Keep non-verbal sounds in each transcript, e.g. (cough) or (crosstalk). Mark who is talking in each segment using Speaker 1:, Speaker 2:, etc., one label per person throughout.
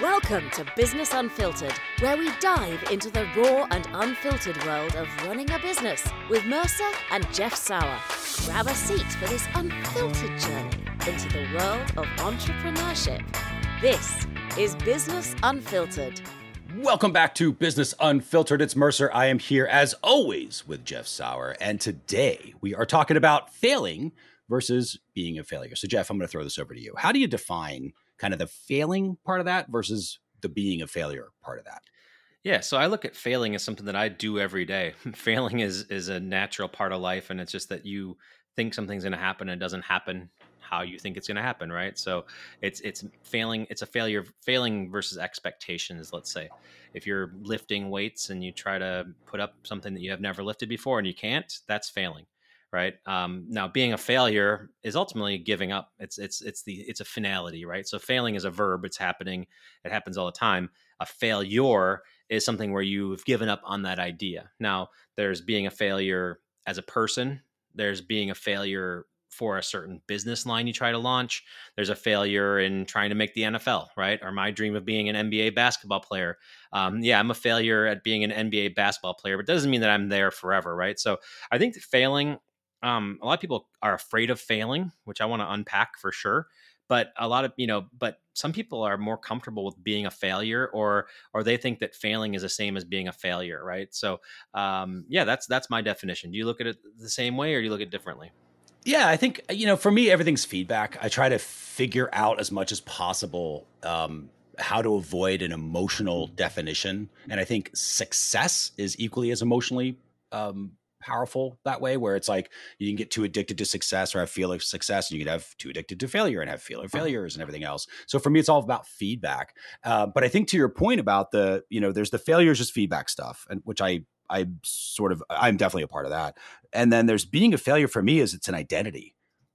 Speaker 1: Welcome to Business Unfiltered, where we dive into the raw and unfiltered world of running a business with Mercer and Jeff Sauer. Grab a seat for this unfiltered journey into the world of entrepreneurship. This is Business Unfiltered.
Speaker 2: Welcome back to Business Unfiltered. It's Mercer. I am here as always with Jeff Sauer. And today we are talking about failing versus being a failure. So, Jeff, I'm going to throw this over to you. How do you define kind of the failing part of that versus the being a failure part of that?
Speaker 3: Yeah, so I look at failing as something that I do every day. (laughs) failing is is a natural part of life, and it's just that you think something's going to happen and it doesn't happen how you think it's going to happen, right? So it's it's failing. It's a failure. Failing versus expectations. Let's say if you're lifting weights and you try to put up something that you have never lifted before and you can't, that's failing right? Um, now being a failure is ultimately giving up. It's it's it's the it's a finality right? So failing is a verb. It's happening. It happens all the time. A failure is something where you've given up on that idea. Now there's being a failure as a person. There's being a failure for a certain business line you try to launch. There's a failure in trying to make the nfl right? Or my dream of being an nba basketball player. Um, yeah i'm a failure at being an nba basketball player but doesn't mean that i'm there forever right? So i think failing um, a lot of people are afraid of failing, which I want to unpack for sure. But a lot of you know, but some people are more comfortable with being a failure, or or they think that failing is the same as being a failure, right? So, um, yeah, that's that's my definition. Do you look at it the same way, or do you look at it differently?
Speaker 2: Yeah, I think you know, for me, everything's feedback. I try to figure out as much as possible um, how to avoid an emotional definition, and I think success is equally as emotionally um, powerful that way where it's like you can get too addicted to success or have feel of success and you can have too addicted to failure and have feel of uh-huh. failures and everything else. So for me it's all about feedback. Uh, but i think to your point about the you know there's the failures just feedback stuff and which i i sort of i'm definitely a part of that. And then there's being a failure for me is it's an identity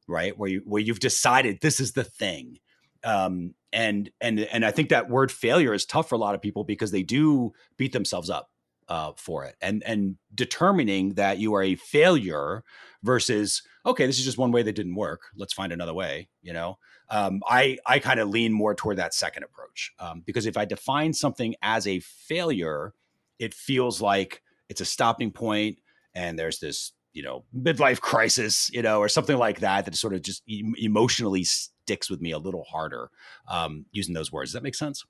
Speaker 2: right? Where you where you've decided this is the thing. Um, and and and I think that word failure is tough for a lot of people because they do beat themselves up uh, for it and and determining that you are a failure versus okay this is just one way that didn't work. Let's find another way you know? Um, i i kind of lean more toward that second approach um, because if i define something as a failure it feels like it's a stopping point and there's this you know midlife (laughs) crisis you know or something like that that sort of just emotionally sticks with me a little harder um, using those words. Does that make sense?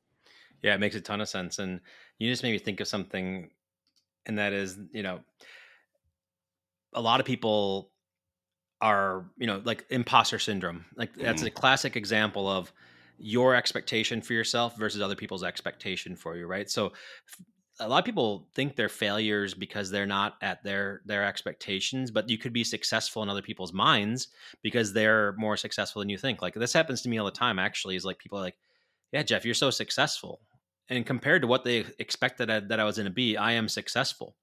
Speaker 3: Yeah it makes a ton of sense and you just made me think of something and that is you know a lot of people are you know like imposter syndrome like that's mm. a classic example of your expectation for yourself versus other people's expectation for you right? So a lot of people think they're failures because they're not at their their expectations but you could be successful in other people's minds because they're more successful than you think. Like this happens to me all the time actually is like people are like yeah jeff you're so successful and compared to what they expected that I was going to be, I am successful.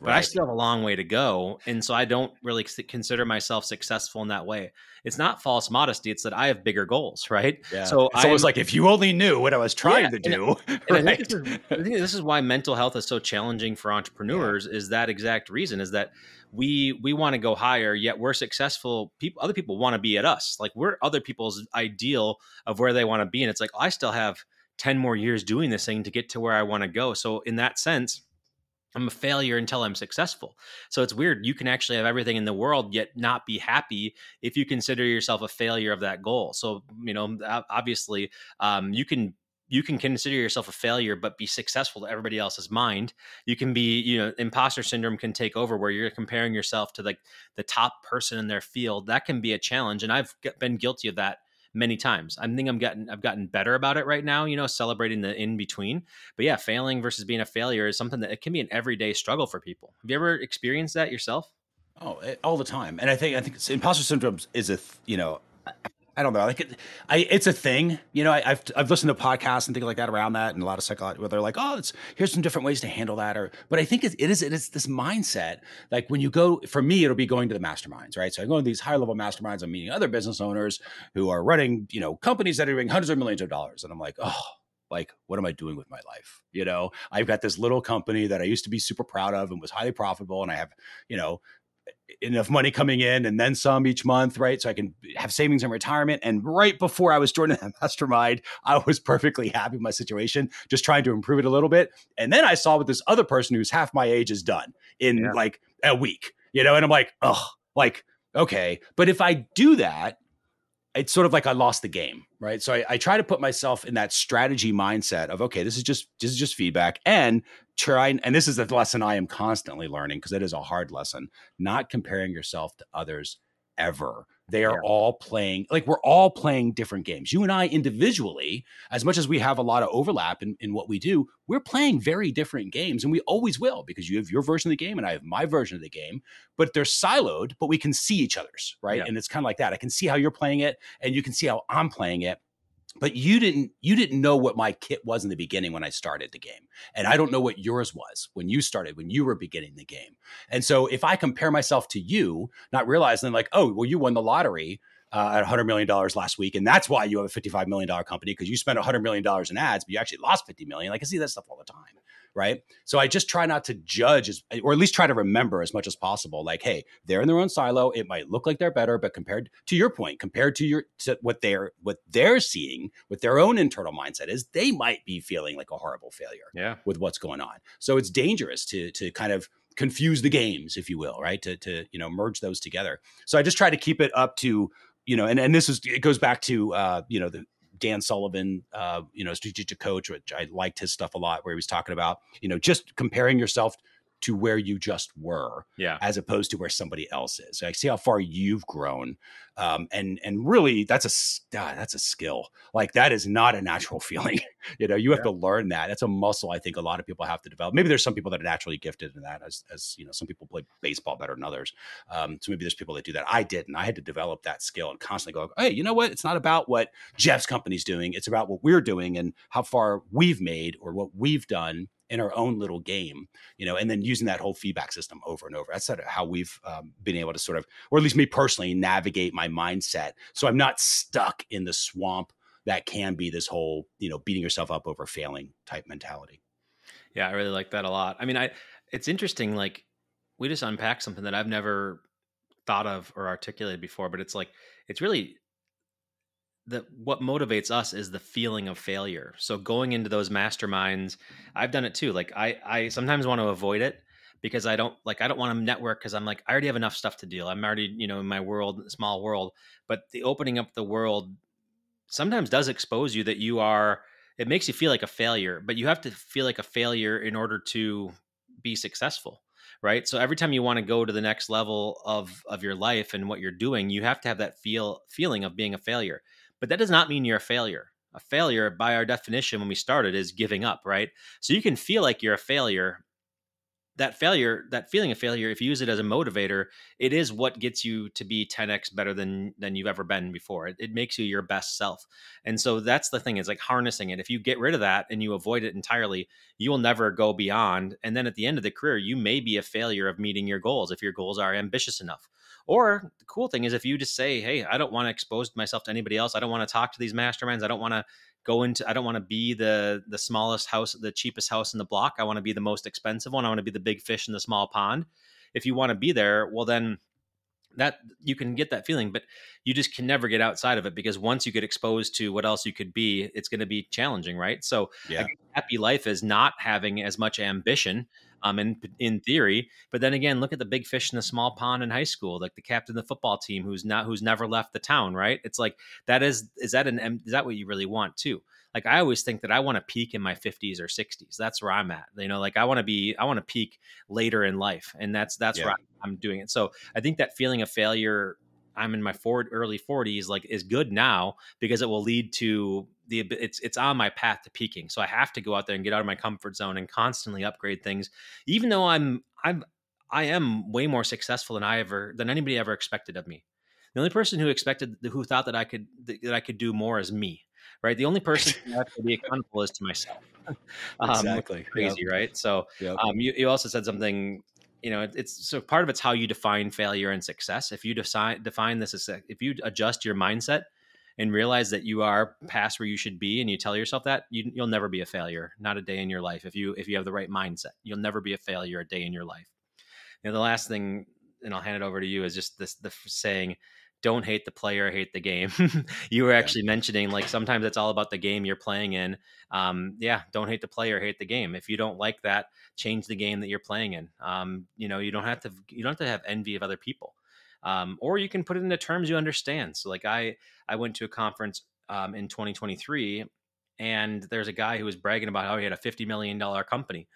Speaker 3: But right. I still have a long way to go, and so I don't really consider myself successful in that way. It's not false modesty; it's that I have bigger goals, (laughs) right?
Speaker 2: Yeah. So it's almost like if you only knew what I was trying yeah, to do. (laughs) And, right?
Speaker 3: I, think this is, I think this is why mental health is so challenging for entrepreneurs. Yeah. Is that exact reason? Is that we we want to go higher, yet we're successful. People, other people want to be at us. Like we're other people's ideal of where they want to be, and it's like I still have 10 more years doing this thing to get to where I want to go. So, in that sense, I'm a failure until I'm successful. So it's weird. You can actually have everything in the world, yet not be happy if you consider yourself a failure of that goal. So, you know, obviously, um, you can you can consider yourself a failure but be successful to everybody else's mind you can be you know imposter syndrome can take over where you're comparing yourself to like the top person in their field that can be a challenge and i've been guilty of that many times. I think I'm getting I've gotten better about it right now, you know, celebrating the in between. But yeah, failing versus being a failure is something that it can be an everyday struggle for people. Have you ever experienced that yourself?
Speaker 2: Oh, eh, all the time. And I think I think imposter syndrome is a you know I don't know. Like it, I, it's a thing. You know, I, have I've listened to podcasts and things like that around that, and a lot of psychology where they're like, "Oh, it's here's some different ways to handle that." Or, but I think it, it is it is this mindset. Like when you go, for me, it'll be going to the masterminds, right? So I go to these high level masterminds. I'm meeting other business owners who are running, you know, companies that are doing hundreds of millions of dollars, and I'm like, oh, like what am i doing with my life you know i've got this little company that i used to be super proud of and was highly profitable and i have you know enough money coming in and then some each month, right? So I can have savings in retirement. And right before I was joining that (laughs) mastermind, I was perfectly happy with my situation, just trying to improve it a little bit. And then I saw what this other person who's half my age is done in yeah. like a week, you know, and I'm like, oh, like, okay. But if I do that, it's sort of like I lost the game, right? So I, I, try to put myself in that strategy mindset of okay, this is just this is just feedback, and try and this is the lesson I am constantly learning because it is a hard lesson. Not comparing yourself to others ever. They are yeah. all playing, like we're all playing different games. You and I individually, as much as we have a lot of overlap in, in what we do, we're playing very different games and we always will because you have your version of the game and I have my version of the game, but they're siloed, but we can see each other's, right? Yeah. And it's kind of like that. I can see how you're playing it and you can see how I'm playing it but you didn't you didn't know what my kit was in the beginning when i started the game and i don't know what yours was when you started when you were beginning the game and so if i compare myself to you not realizing like oh well you won the lottery uh, at $100 million last week. And that's why you have a $55 million company because you spent $100 million in ads, but you actually lost 50 million. Like I see that stuff all the time right? So I just try not to judge as, or at least try to remember as much as possible. Like, hey, they're in their own silo. It might look like they're better, but compared to your point, compared to your to what they're what they're seeing with their own internal mindset is, they might be feeling like a horrible failure.
Speaker 3: Yeah.
Speaker 2: with what's going on. So it's dangerous to to kind of confuse the games, if you will, right? To to you know merge those together. So I just try to keep it up to you know, and and this is it goes back to uh, you know the Dan Sullivan, uh, you know, strategic coach, which I liked his stuff a lot, where he was talking about, you know, just comparing yourself to where you just were,
Speaker 3: yeah,
Speaker 2: as opposed to where somebody else is. I see how far you've grown, um, and and really that's a God, that's a skill. Like that is not a natural (laughs) feeling. you know, you have yeah. to learn that. That's a muscle. I think a lot of people have to develop. Maybe there's some people that are naturally gifted in that, as as you know, some people play baseball better than others. Um, so maybe there's people that do that. I didn't. I had to develop that skill and constantly go, hey, you know what? It's not about what Jeff's company's doing. It's about what we're doing and how far we've made or what we've done in our own little game, you know, and then using that whole feedback system over and over. That's how we've um, been able to sort of, or at least me personally, navigate my mindset. So I'm not stuck in the swamp that can be this whole, you know, beating yourself up over failing type mentality.
Speaker 3: Yeah, I really like that a lot. I mean, I it's interesting. Like we just unpacked something that I've never thought of or articulated before, but it's like it's really that what motivates us is the feeling of failure. So going into those masterminds, I've done it too. Like I I sometimes want to avoid it because I don't like I don't want to network because I'm like I already have enough stuff to deal. I'm already, you know, in my world, small world. But the opening up the world sometimes does expose you that you are it makes you feel like a failure, but you have to feel like a failure in order to be successful right so every time you want to go to the next level of of your life and what you're doing you have to have that feel feeling of being a failure but that does not mean you're a failure. A failure, by our definition, when we started, is giving up, right? So you can feel like you're a failure. That failure, that feeling of failure, if you use it as a motivator, it is what gets you to be 10x better than than you've ever been before. It, it makes you your best self. And so that's the thing is like harnessing it. If you get rid of that and you avoid it entirely, you will never go beyond. And then at the end of the career, you may be a failure of meeting your goals if your goals are ambitious enough or the cool thing is if you just say, hey, I don't want to expose myself to anybody else. I don't want to talk to these masterminds. I don't want to go into I don't want to be the the smallest house, the cheapest house in the block. I want to be the most expensive one. I want to be the big fish in the small pond. If you want to be there, well then that you can get that feeling but you just can never get outside of it because once you get exposed to what else you could be it's going to be challenging right so
Speaker 2: yeah.
Speaker 3: happy life is not having as much ambition um, in in theory. But then again, look at the big fish in the small pond in high school, like the captain of the football team who's not who's never left the town. Right? It's like that is is that an is that what you really want too? Like I always think that I want to peak in my 50s or 60s. That's where I'm at. You know, like I want to be I want to peak later in life, and that's that's yeah. where I'm doing it. So I think that feeling of failure I'm in my forward early 40s like is good now because it will lead to the it's it's on my path to peaking. So I have to go out there and get out of my comfort zone and constantly upgrade things, even though I'm I'm I am way more successful than I ever than anybody ever expected of me. The only person who expected who thought that I could that I could do more is me. Right. The only person who has to be accountable is to myself. (laughs)
Speaker 2: um, exactly.
Speaker 3: Crazy, yep. right? So yep. um, you, you also said something you know it's so part of it's how you define failure and success if you decide define this as if you adjust your mindset and realize that you are past where you should be and you tell yourself that you, you'll never be a failure not a day in your life if you if you have the right mindset you'll never be a failure a day in your life you know the last thing and I'll hand it over to you, is just this the saying, "Don't hate the player, hate the game." (laughs) you were actually yeah. mentioning like sometimes it's all about the game you're playing in. Um, yeah, don't hate the player, hate the game. If you don't like that, change the game that you're playing in. Um, you know, you don't have to you don't have to have envy of other people. Um, or you can put it into terms you understand. So, like I, I went to a conference um, in 2023, and there's a guy who was bragging about how he had a 50 million dollar company,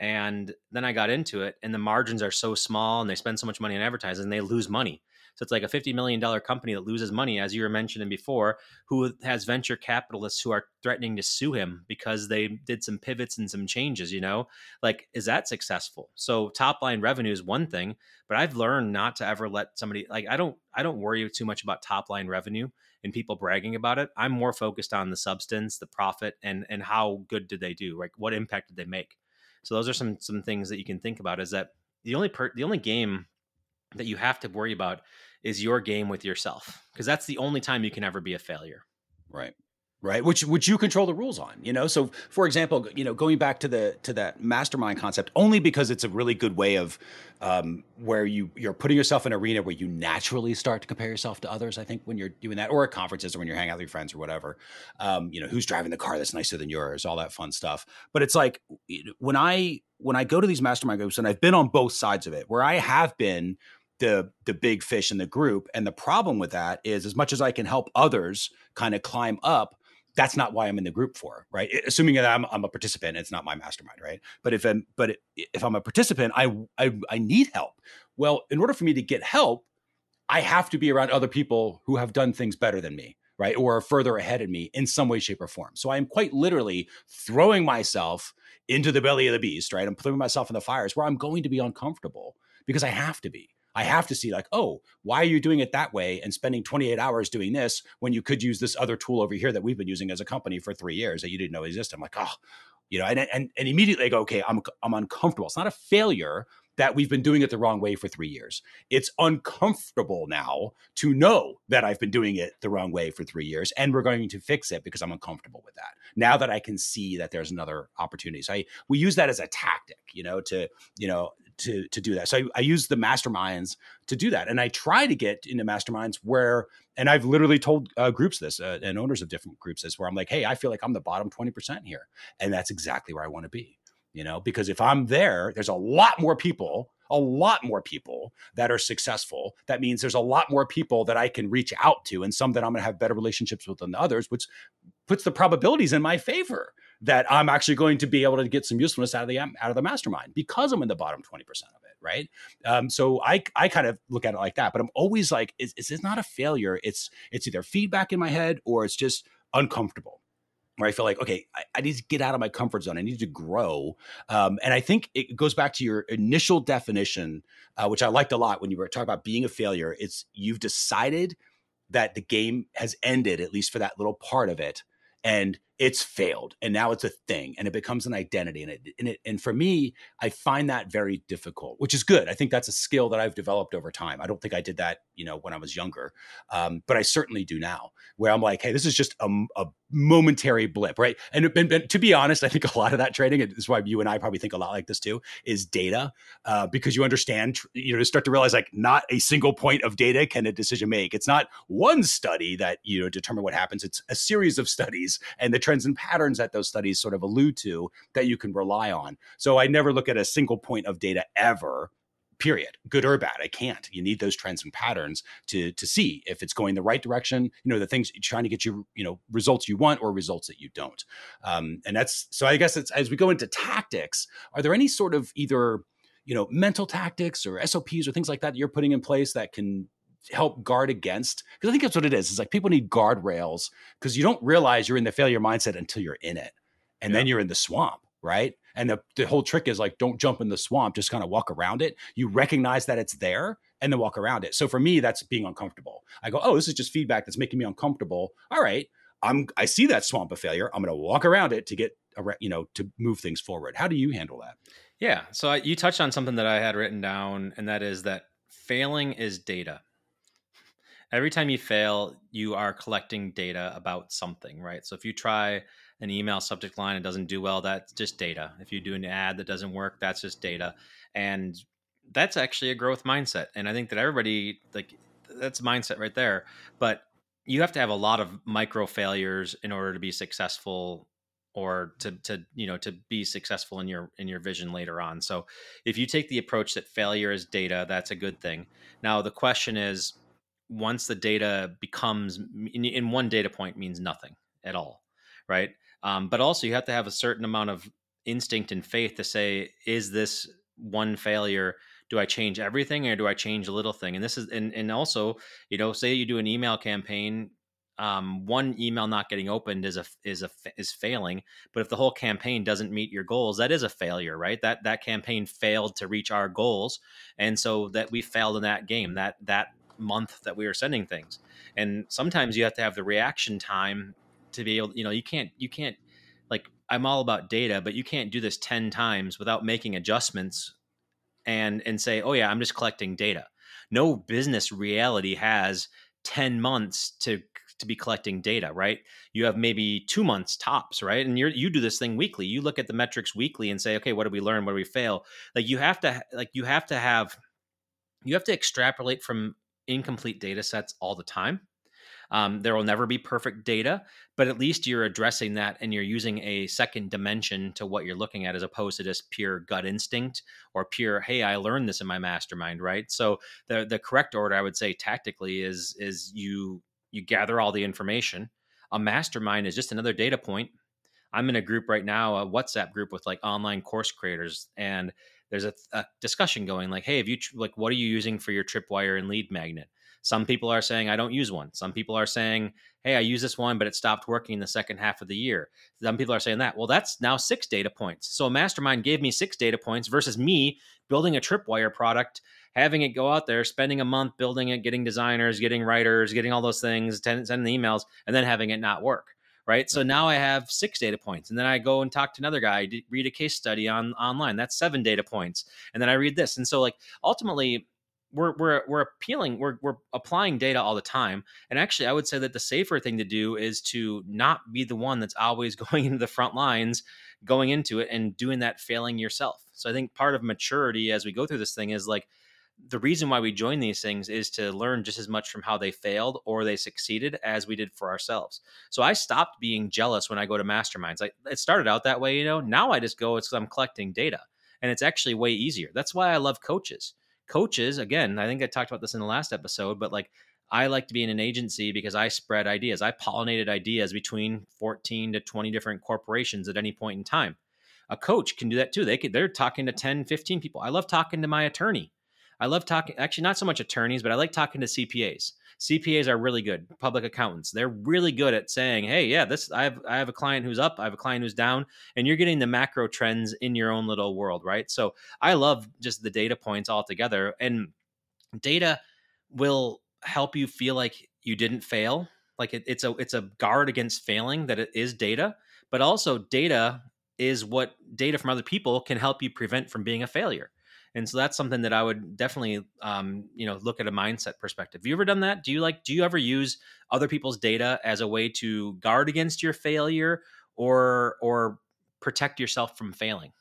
Speaker 3: and then I got into it, and the margins are so small, and they spend so much money on advertising, and they lose money. So it's like a $50 million company that loses money, as you were mentioning before, who has venture capitalists who are threatening to sue him because they did some pivots and some changes, you know? Like, is that successful? So top line revenue is one thing, but I've learned not to ever let somebody like I don't I don't worry too much about top line revenue and people bragging about it. I'm more focused on the substance, the profit, and and how good did they do? Like what impact did they make? So those are some some things that you can think about. Is that the only per, the only game that you have to worry about is your game with yourself because that's the only time you can ever be a failure.
Speaker 2: Right. Right which which you control the rules on you know? So for example you know going back to the to that mastermind concept only because it's a really good way of um, where you you're putting yourself in an arena where you naturally start to compare yourself to others i think when you're doing that or at conferences or when you're hanging out with your friends or whatever um, you know who's driving the car that's nicer than yours all that fun stuff. But it's like when i when i go to these mastermind groups and i've been on both sides of it where i have been the the big fish in the group and the problem with that is as much as i can help others kind of climb up that's not why I'm in the group for, right? Assuming that I'm, I'm a participant, it's not my mastermind, right? But if I'm, but if I'm a participant, I, I I need help. Well, in order for me to get help, I have to be around other people who have done things better than me, right, or are further ahead of me in some way, shape, or form. So I am quite literally throwing myself into the belly of the beast, right? I'm throwing myself in the fires where I'm going to be uncomfortable because I have to be. I have to see like, oh, why are you doing it that way and spending 28 hours doing this when you could use this other tool over here that we've been using as a company for three years that you didn't know existed? I'm like, oh, you know, and and and immediately I go, okay, I'm I'm uncomfortable. It's not a failure that we've been doing it the wrong way for three years. It's uncomfortable now to know that I've been doing it the wrong way for three years, and we're going to fix it because I'm uncomfortable with that. Now that I can see that there's another opportunity, so I we use that as a tactic, you know, to you know to to do that. So I, I use the masterminds to do that, and I try to get into masterminds where, and I've literally told uh, groups this uh, and owners of different groups this, where I'm like, hey, I feel like I'm the bottom twenty percent here, and that's exactly where I want to be. You know, because if I'm there, there's a lot more people a lot more people that are successful. That means there's a lot more people that I can reach out to, and some that I'm going to have better relationships with than others, which puts the probabilities in my favor that I'm actually going to be able to get some usefulness out of the out of the mastermind because I'm in the bottom 20% of it, right? Um, so I I kind of look at it like that, but I'm always like, it's, it's not a failure. It's it's either feedback in my head or it's just uncomfortable where I feel like, okay, I, I, need to get out of my comfort zone. I need to grow. Um, and I think it goes back to your initial definition, uh, which I liked a lot when you were talking about being a failure. It's you've decided that the game has ended, at least for that little part of it. And it's failed and now it's a thing and it becomes an identity and it and it and for me i find that very difficult which is good. I think that's a skill that i've developed over time. I don't think i did that you know when i was younger um, but i certainly do now where i'm like hey this is just a, a momentary blip right? And, and, and, to be honest i think a lot of that trading is why you and i probably think a lot like this too is data uh, because you understand you know start to realize like not a single point of data can a decision make. It's not one study that you know determine what happens. It's a series of studies and the trends and patterns that those studies sort of allude to that you can rely on. So I never look at a single point of data ever period good or bad. I can't. You need those trends and patterns to to see if it's going the right direction you know the things trying to get you you know results you want or results that you don't. Um, and that's so i guess it's as we go into tactics are there any sort of either you know mental tactics or sops or things like that, that you're putting in place that can help guard against because i think that's what it is it's like people need guardrails because you don't realize you're in the failure mindset until you're in it and yeah. then you're in the swamp right? And the, the whole trick is like don't jump in the swamp just kind of walk around it. You recognize that it's there and then walk around it. So for me that's being uncomfortable. I go oh this is just feedback that's making me uncomfortable. All right i'm i see that swamp of failure. I'm going to walk around it to get you know to move things forward. How do you handle that?
Speaker 3: Yeah so I, you touched on something that i had written down and that is that failing is data every time you fail, you are collecting data about something, right? So if you try an email subject line and doesn't do well, that's just data. If you do an ad that doesn't work, that's just data. And that's actually a growth mindset. And I think that everybody like that's mindset right there. But you have to have a lot of micro failures in order to be successful or to to you know to be successful in your in your vision later on so if you take the approach that failure is data that's a good thing now the question is once the data becomes in, in one data point means nothing at all right um, but also you have to have a certain amount of instinct and faith to say is this one failure do i change everything or do i change a little thing and this is and, and also you know say you do an email campaign um, one email not getting opened is a is a is failing. But if the whole campaign doesn't meet your goals, that is a failure, right? That that campaign failed to reach our goals, and so that we failed in that game that that month that we were sending things. And sometimes you have to have the reaction time to be able. You know, you can't you can't like I'm all about data, but you can't do this ten times without making adjustments and and say, oh yeah, I'm just collecting data. No business reality has 10 months to to be collecting data, right? You have maybe two months tops, right? And you you do this thing weekly. You look at the metrics weekly and say, okay, what did we learn? What did we fail? Like you have to like you have to have you have to extrapolate from incomplete data sets all the time. Um, there will never be perfect data, but at least you're addressing that and you're using a second dimension to what you're looking at as opposed to just pure gut instinct or pure, hey, I learned this in my mastermind, right? So the the correct order I would say tactically is is you you gather all the information. A mastermind is just another data point. I'm in a group right now, a WhatsApp group with like online course creators, and there's a, a discussion going like, "Hey, have you like what are you using for your tripwire and lead magnet?" Some people are saying I don't use one. Some people are saying, "Hey, I use this one, but it stopped working in the second half of the year." Some people are saying that. Well, that's now six data points. So a mastermind gave me six data points versus me building a tripwire product having it go out there, spending a month building it, getting designers, getting writers, getting all those things, sending the emails, and then having it not work. Right. So now I have six data points. And then I go and talk to another guy, I read a case study on online. That's seven data points. And then I read this. And so like ultimately we're we're we're appealing we're we're applying data all the time and actually i would say that the safer thing to do is to not be the one that's always (laughs) going into the front lines going into it and doing that failing yourself so i think part of maturity as we go through this thing is like the reason why we join these things is to learn just as much from how they failed or they succeeded as we did for ourselves. So I stopped being jealous when I go to masterminds. Like it started out that way, you know. Now I just go it's I'm collecting data, and it's actually way easier. That's why I love coaches. Coaches, again, I think I talked about this in the last episode, but like I like to be in an agency because I spread ideas. I pollinated ideas between 14 to 20 different corporations at any point in time. A coach can do that too. They could, they're talking to 10, 15 people. I love talking to my attorney I love talking, actually, not so much attorneys, but I like talking to CPAs. CPAs are really good, public accountants. They're really good at saying, "Hey, yeah, this I have I have a client who's up, I have a client who's down," and you're getting the macro trends in your own little world, right? So I love just the data points altogether, and data will help you feel like you didn't fail. Like it, it's a it's a guard against failing that it is data, but also data is what data from other people can help you prevent from being a failure and so that's something that i would definitely um, you know look at a mindset perspective. Have you ever done that? Do you like do you ever use other people's data as a way to guard against your failure or or protect yourself from failing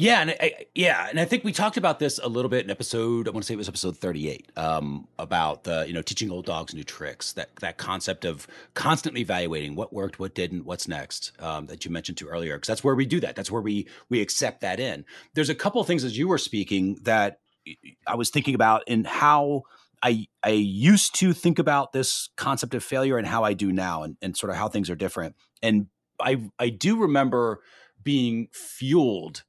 Speaker 2: yeah, and I, yeah, and I think we talked about this a little bit in episode. I want to say it was episode thirty-eight um, about the you know teaching old dogs new tricks. That that concept of constantly evaluating what worked, what didn't, what's next um, that you mentioned to earlier. Because that's where we do that. That's where we we accept that in. There's a couple of things as you were speaking that I was thinking about in how I I used to think about this concept of failure and how I do now, and, and sort of how things are different. And I I do remember being fueled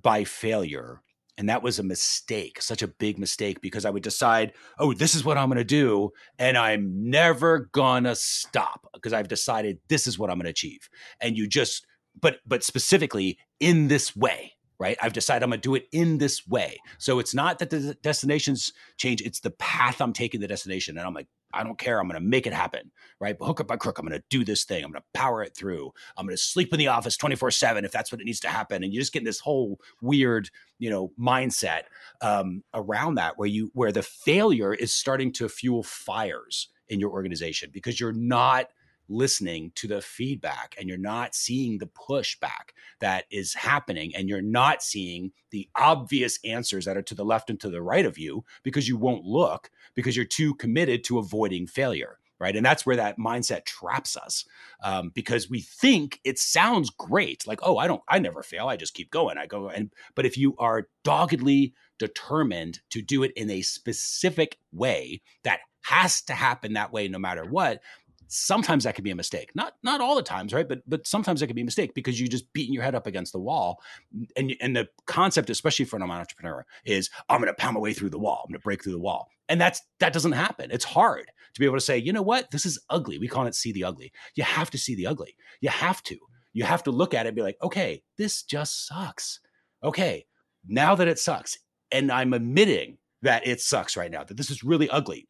Speaker 2: by failure. And that was a mistake, such a big mistake, because I would decide, oh, this is what I'm going to do. And I'm never going to stop because I've decided this is what I'm going to achieve. And you just, but, but specifically in this way, right? I've decided I'm going to do it in this way. So it's not that the destinations change, it's the path I'm taking the destination. And I'm like, I don't care. I'm going to make it happen, right? But hook up by crook, I'm going to do this thing. I'm going to power it through. I'm going to sleep in the office 24 seven if that's what it needs to happen. And you just get this whole weird, you know, mindset um, around that where you where the failure is starting to fuel fires in your organization because you're not listening to the feedback and you're not seeing the pushback that is happening and you're not seeing the obvious answers that are to the left and to the right of you because you won't look because you're too committed to avoiding failure right? And that's where that mindset traps us um, because we think it sounds great like oh i don't i never fail i just keep going i go and but if you are doggedly determined to do it in a specific way that has to happen that way no matter what sometimes that can be a mistake. Not not all the times right? But but sometimes that can be a mistake because you just beating your head up against the wall. And and the concept especially for an entrepreneur is i'm going to pound my way through the wall. I'm going to break through the wall. And that's that doesn't happen. It's hard to be able to say you know what? This is ugly. We call it see the ugly. You have to see the ugly. You have to. You have to look at it and be like okay this just sucks. Okay now that it sucks and i'm admitting that it sucks right now that this is really ugly.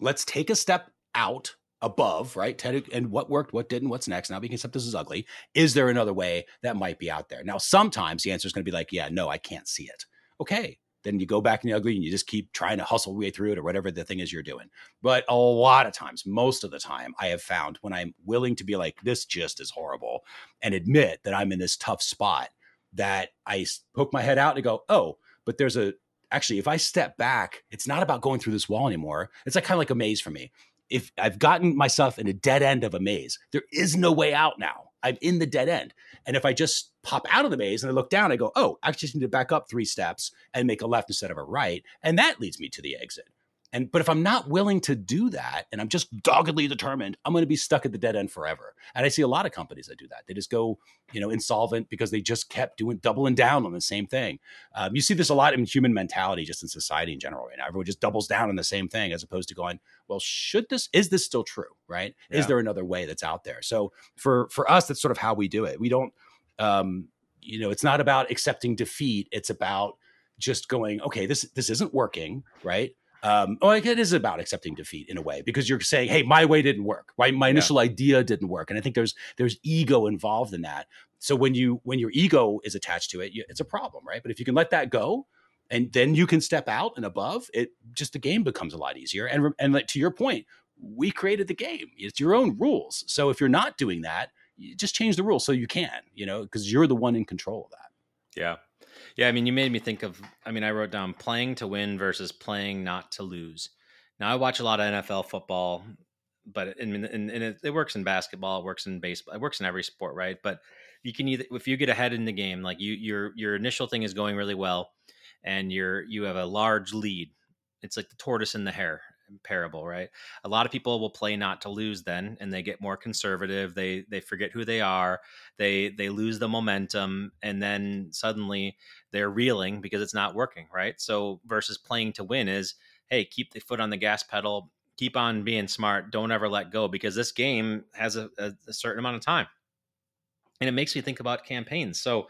Speaker 2: Let's take a step out above, right? Ted, And what worked, what didn't, what's next. Now we can accept this is ugly. Is there another way that might be out there? Now, sometimes the answer is going to be like, yeah, no, I can't see it. Okay. Then you go back in the ugly and you just keep trying to hustle way through it or whatever the thing is you're doing. But a lot of times, most of the time, I have found when I'm willing to be like, this just is horrible and admit that I'm in this tough spot, that I poke my head out and go, oh, but there's a, actually, if I step back, it's not about going through this wall anymore. It's like kind of like a maze for me if I've gotten myself in a dead end of a maze, there is no way out now. I'm in the dead end. And if I just pop out of the maze and I look down, I go, oh, I just need to back up three steps and make a left instead of a right. And that leads me to the exit. And but if I'm not willing to do that and I'm just doggedly determined, I'm going to be stuck at the dead end forever. And I see a lot of companies that do that. They just go, you know, insolvent because they just kept doing doubling down on the same thing. Um, you see this a lot in human mentality, just in society in general right now. Everyone just doubles down on the same thing as opposed to going, well, should this is this still true? Right? Yeah. Is there another way that's out there? So for for us, that's sort of how we do it. We don't, um, you know, it's not about accepting defeat. It's about just going, okay, this this isn't working, right? Um, well, it is about accepting defeat in a way because you're saying, "Hey, my way didn't work. Right? My initial yeah. idea didn't work," and I think there's there's ego involved in that. So when you when your ego is attached to it, you, it's a problem, right? But if you can let that go, and then you can step out and above, it just the game becomes a lot easier. And and like to your point, we created the game. It's your own rules. So if you're not doing that, you just change the rules so you can, you know, because you're the one in control of that.
Speaker 3: Yeah. Yeah, I mean, you made me think of. I mean, I wrote down playing to win versus playing not to lose. Now, I watch a lot of NFL football, but and, and it, it, works in basketball, it works in baseball, it works in every sport, right? But you can either, if you get ahead in the game, like you, your your initial thing is going really well, and you're you have a large lead. It's like the tortoise and the hare parable, right? A lot of people will play not to lose then and they get more conservative. They they forget who they are. They they lose the momentum and then suddenly they're reeling because it's not working, right? So versus playing to win is hey, keep the foot on the gas pedal, keep on being smart, don't ever let go because this game has a, a, a certain amount of time. And it makes me think about campaigns. So,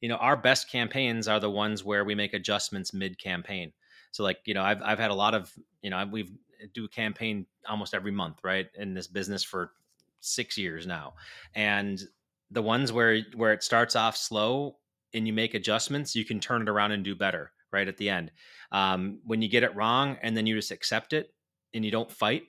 Speaker 3: you know, our best campaigns are the ones where we make adjustments mid campaign so like you know I've I've had a lot of you know we've uh, do a campaign almost every month right in this business for six years now, and the ones where where it starts off slow and you make adjustments, you can turn it around and do better right at the end. Um, when you get it wrong and then you just accept it and you don't fight,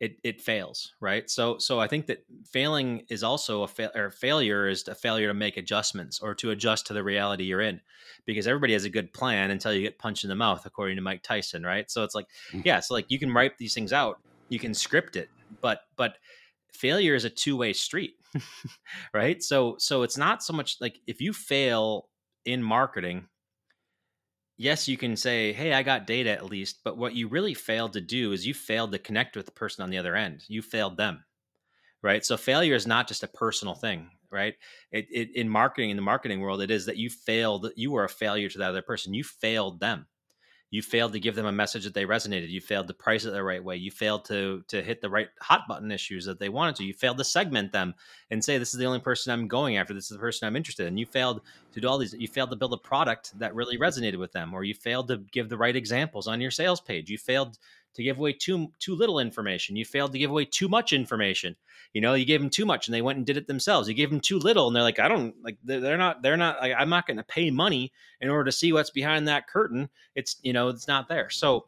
Speaker 3: it it fails, right? So so I think that failing is also a fa- or failure is a failure to make adjustments or to adjust to the reality you're in, because everybody has a good plan until you get punched in the mouth, according to Mike Tyson, right? So it's like, mm. yeah, so like you can write these things out, you can script it, but but failure is a two way street, (laughs) right? So so it's not so much like if you fail in marketing yes, you can say, hey, I got data at least, but what you really failed to do is you failed to connect with the person on the other end. You failed them. Right. So failure is not just a personal thing, right? It, it in marketing, in the marketing world, it is that you failed, you were a failure to that other person. You failed them you failed to give them a message that they resonated you failed to price it the right way you failed to to hit the right hot button issues that they wanted to you failed to segment them and say this is the only person i'm going after this is the person i'm interested in. You failed to do all these you failed to build a product that really resonated with them or you failed to give the right examples on your sales page you failed to give away too too little information. You failed to give away too much information. You know, you gave them too much and they went and did it themselves. You gave them too little and they're like, I don't like they're not they're not like I'm not going to pay money in order to see what's behind that curtain. It's you know it's not there. So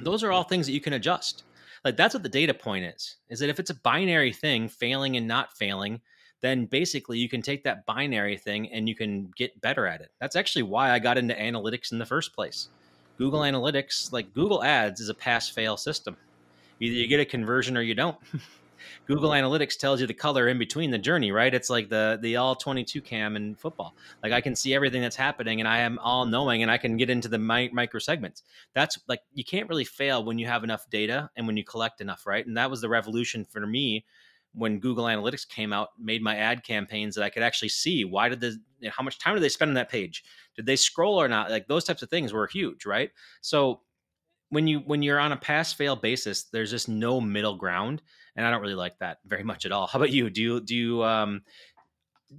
Speaker 3: those are all things that you can adjust. like that's what the data point is is that if it's a binary thing failing and not failing then basically you can take that binary thing and you can get better at it that's actually why i got into analytics in the first place google analytics like google ads is a pass fail system either you get a conversion or you don't (laughs) Google Analytics tells you the color in between the journey, right? It's like the the all 22 cam in football. Like I can see everything that's happening and I am all knowing and I can get into the mi- micro segments. That's like you can't really fail when you have enough data and when you collect enough, right? And that was the revolution for me when Google Analytics came out, made my ad campaigns that I could actually see why did the how much time did they spend on that page? Did they scroll or not? Like those types of things were huge, right? So when you when you're on a pass fail basis, there's just no middle ground and I don't really like that very much at all. How about you? Do you do you um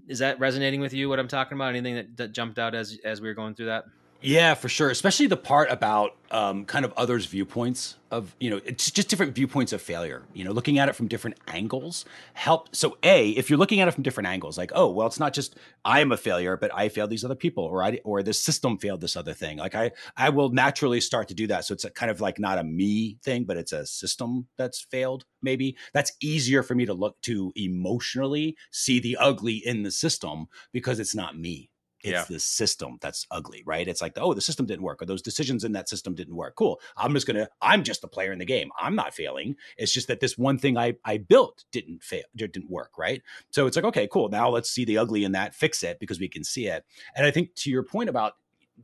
Speaker 3: is that resonating with you what I'm talking about? Anything that, that jumped out as as we were going through that?
Speaker 2: Yeah, for sure. Especially the part about um, kind of others' viewpoints of, you know, it's just different viewpoints of failure, you know, looking at it from different angles help. So, A, if you're looking at it from different angles, like, oh, well, it's not just I am a failure, but I failed these other people or I, or the system failed this other thing. Like, I, I will naturally start to do that. So it's kind of like not a me thing, but it's a system that's failed, maybe. That's easier for me to look to emotionally see the ugly in the system because it's not me it's yeah. the system that's ugly, right? It's like, oh, the system didn't work, or those decisions in that system didn't work. Cool. I'm just gonna, I'm just the player in the game. I'm not failing. It's just that this one thing I I built didn't fail, didn't work, right? So it's like, okay, cool. Now let's see the ugly in that, fix it because we can see it. And I think to your point about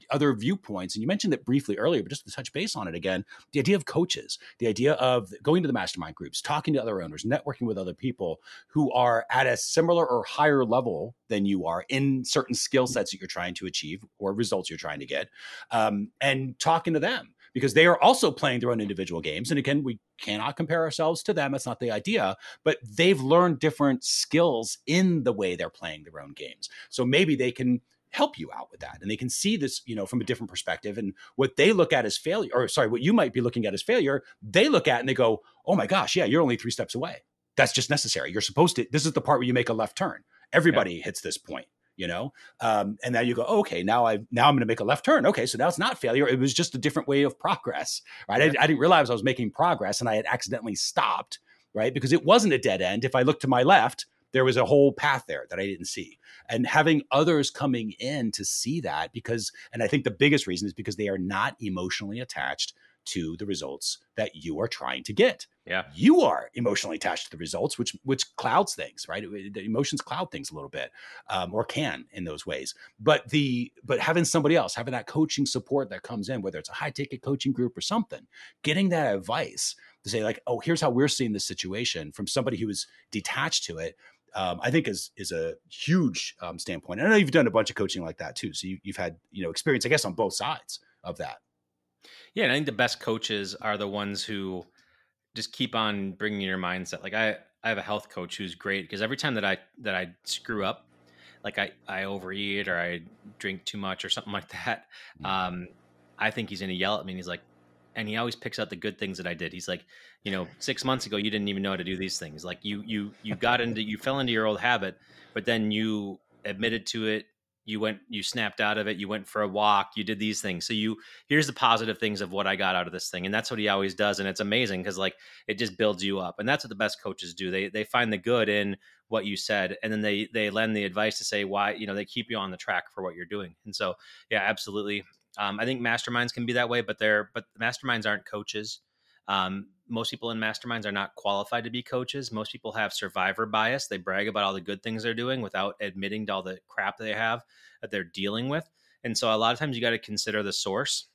Speaker 2: other viewpoints, and you mentioned it briefly earlier, but just to touch base on it again, the idea of coaches, the idea of going to the mastermind groups, talking to other owners, networking with other people who are at a similar or higher level than you are in certain skill sets that you're trying to achieve or results you're trying to get, um, and talking to them because they are also playing their own individual games. And again, we cannot compare ourselves to them. That's not the idea, but they've learned different skills in the way they're playing their own games. So maybe they can help you out with that and they can see this you know from a different perspective and what they look at as failure or sorry what you might be looking at as failure they look at and they go oh my gosh yeah you're only three steps away. That's just necessary. You're supposed to this is the part where you make a left turn. Everybody yeah. hits this point you know? Um, and now you go okay now i now i'm going to make a left turn. Okay so now it's not failure. It was just a different way of progress right? Yeah. I, I didn't realize i was making progress and i had accidentally stopped right? Because it wasn't a dead end. If i looked to my left there was a whole path there that I didn't see. And having others coming in to see that because, and I think the biggest reason is because they are not emotionally attached to the results that you are trying to get.
Speaker 3: Yeah.
Speaker 2: You are emotionally attached to the results, which which clouds things, right? The emotions cloud things a little bit, um, or can in those ways. But the but having somebody else, having that coaching support that comes in, whether it's a high ticket coaching group or something, getting that advice to say like, oh, here's how we're seeing this situation from somebody who is detached to it um, I think is is a huge um, standpoint. And I know you've done a bunch of coaching like that too, so you, have had you know experience, I guess, on both sides of that.
Speaker 3: Yeah, and I think the best coaches are the ones who just keep on bringing your mindset. Like I, I have a health coach who's great because every time that I that I screw up, like I I overeat or I drink too much or something (laughs) like that, mm-hmm. um, I think he's going to yell at me. and He's like, and he always picks out the good things that I did. He's like, you know, six months ago you didn't even know how to do these things. Like you you you got into you fell into your old habit, but then you admitted to it. You went you snapped out of it. You went for a walk. You did these things. So you here's the positive things of what I got out of this thing, and that's what he always does. And it's amazing because like it just builds you up, and that's what the best coaches do. They they find the good in what you said, and then they they lend the advice to say why you know they keep you on the track for what you're doing. And so yeah, absolutely. Um, I think masterminds can be that way, but they're but masterminds aren't coaches. Um, most people in masterminds are not qualified to be coaches. Most people have survivor bias. They brag about all the good things they're doing without admitting to all the crap they have that they're dealing with. And so a lot of times you got to consider the source.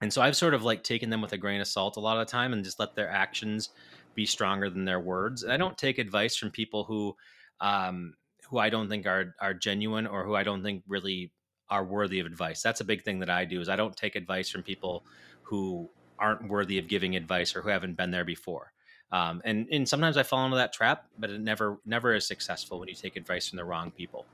Speaker 3: And so I've sort of like taken them with a grain of salt a lot of the time and just let their actions be stronger than their words. And I don't take advice from people who um, who I don't think are are genuine or who I don't think really are worthy of advice. That's a big thing that I do is I don't take advice from people who aren't worthy of giving advice or who haven't been there before. Um, and and sometimes I fall into that trap, but it never never is successful when you take advice from the wrong people.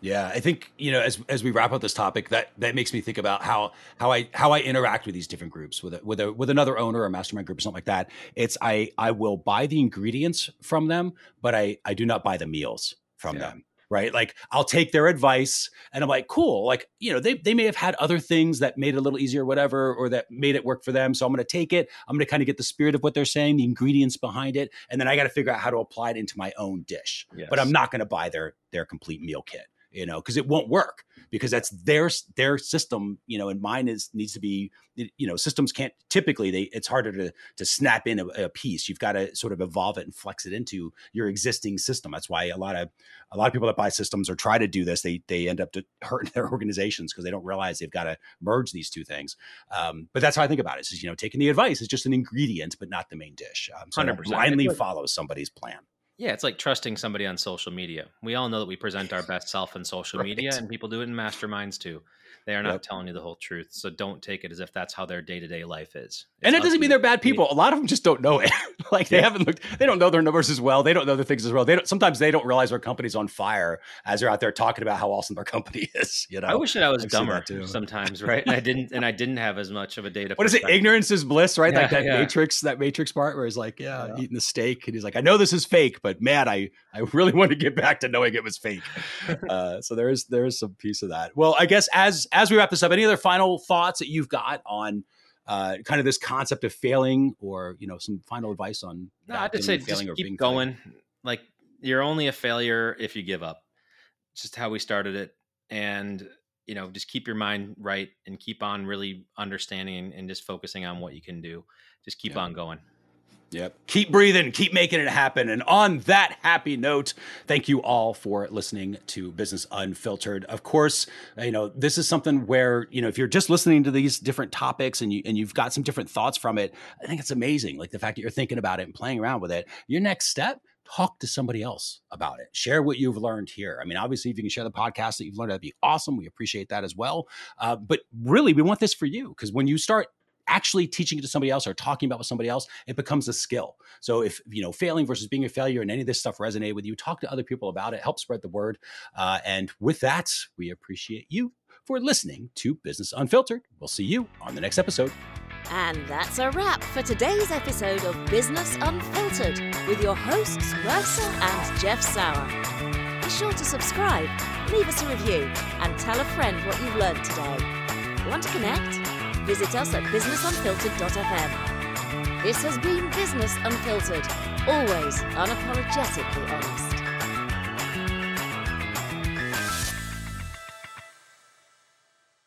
Speaker 2: Yeah, I think you know as as we wrap up this topic, that that makes me think about how how I how I interact with these different groups with a, with a with another owner or mastermind group or something like that. It's I I will buy the ingredients from them, but I I do not buy the meals from yeah. them right? Like I'll take their advice and I'm like, cool. Like, you know, they, they may have had other things that made it a little easier, whatever, or that made it work for them. So I'm going to take it. I'm going to kind of get the spirit of what they're saying, the ingredients behind it. And then I got to figure out how to apply it into my own dish. Yes. But I'm not going to buy their, their complete meal kit you know, because it won't work because that's their their system, you know, and mine is needs to be, you know, systems can't typically they it's harder to to snap in a, a piece. You've got to sort of evolve it and flex it into your existing system. That's why a lot of a lot of people that buy systems or try to do this, they they end up to (laughs) hurting their organizations because they don't realize they've got to merge these two things. Um, but that's how I think about it. Is you know, taking the advice is just an ingredient, but not the main dish. Um, so 100%. blindly follow somebody's plan.
Speaker 3: Yeah, it's like trusting somebody on social media. We all know that we present our best self in (laughs) social right. media, and people do it in masterminds too. They are not yep. telling you the whole truth. So don't take it as if that's how their day to day life is.
Speaker 2: It's and it doesn't mean they're bad people. A lot of them just don't know it. (laughs) like they haven't looked, they don't know their numbers as well. They don't know their things as well. They don't, sometimes they don't realize their company's on fire as they're out there talking about how awesome their company (laughs) is. You know, I
Speaker 3: wish that I was I've dumber sometimes, right? and I didn't, and I didn't have as much of a data.
Speaker 2: What is it? Ignorance is bliss, right? Yeah, like that yeah. matrix, that matrix part where he's like, yeah, eating the steak. And he's like, I know this is fake, but man, I, I really (laughs) want to get back to knowing it was fake. uh, so there is, there is some piece of that. Well, I guess as, as we wrap this up, any other final thoughts that you've got on uh, kind of this concept of failing, or you know, some final advice on?
Speaker 3: No, I'd just say failing just keep going. Like you're only a failure if you give up. just how we started it, and you know, just keep your mind right and keep on really understanding and just focusing on what you can do. Just keep yeah. on going.
Speaker 2: Yep. Keep breathing, keep making it happen. And on that happy note, thank you all for listening to Business Unfiltered. Of course, you know, this is something where, you know, if you're just listening to these different topics and you and you've got some different thoughts from it, I think it's amazing. Like the fact that you're thinking about it and playing around with it. Your next step talk to somebody else about it. Share what you've learned here. I mean, obviously, if you can share the podcast that you've learned, that'd be awesome. We appreciate that as well. Uh, but really, we want this for you because when you start actually teaching it to somebody else or talking about with somebody else, it becomes a skill. So if you know failing versus being a failure and any of this stuff resonate with you, talk to other people about it, help spread the word. Uh, and with that, we appreciate you for listening to Business Unfiltered. We'll see you on the next episode.
Speaker 1: And that's a wrap for today's episode of Business Unfiltered with your hosts, Mercer and Jeff Sauer. Be sure to subscribe, leave us a review, and tell a friend what you've learned today. Want to connect? Visit us at businessunfiltered.fm. This has been Business Unfiltered, always unapologetically honest.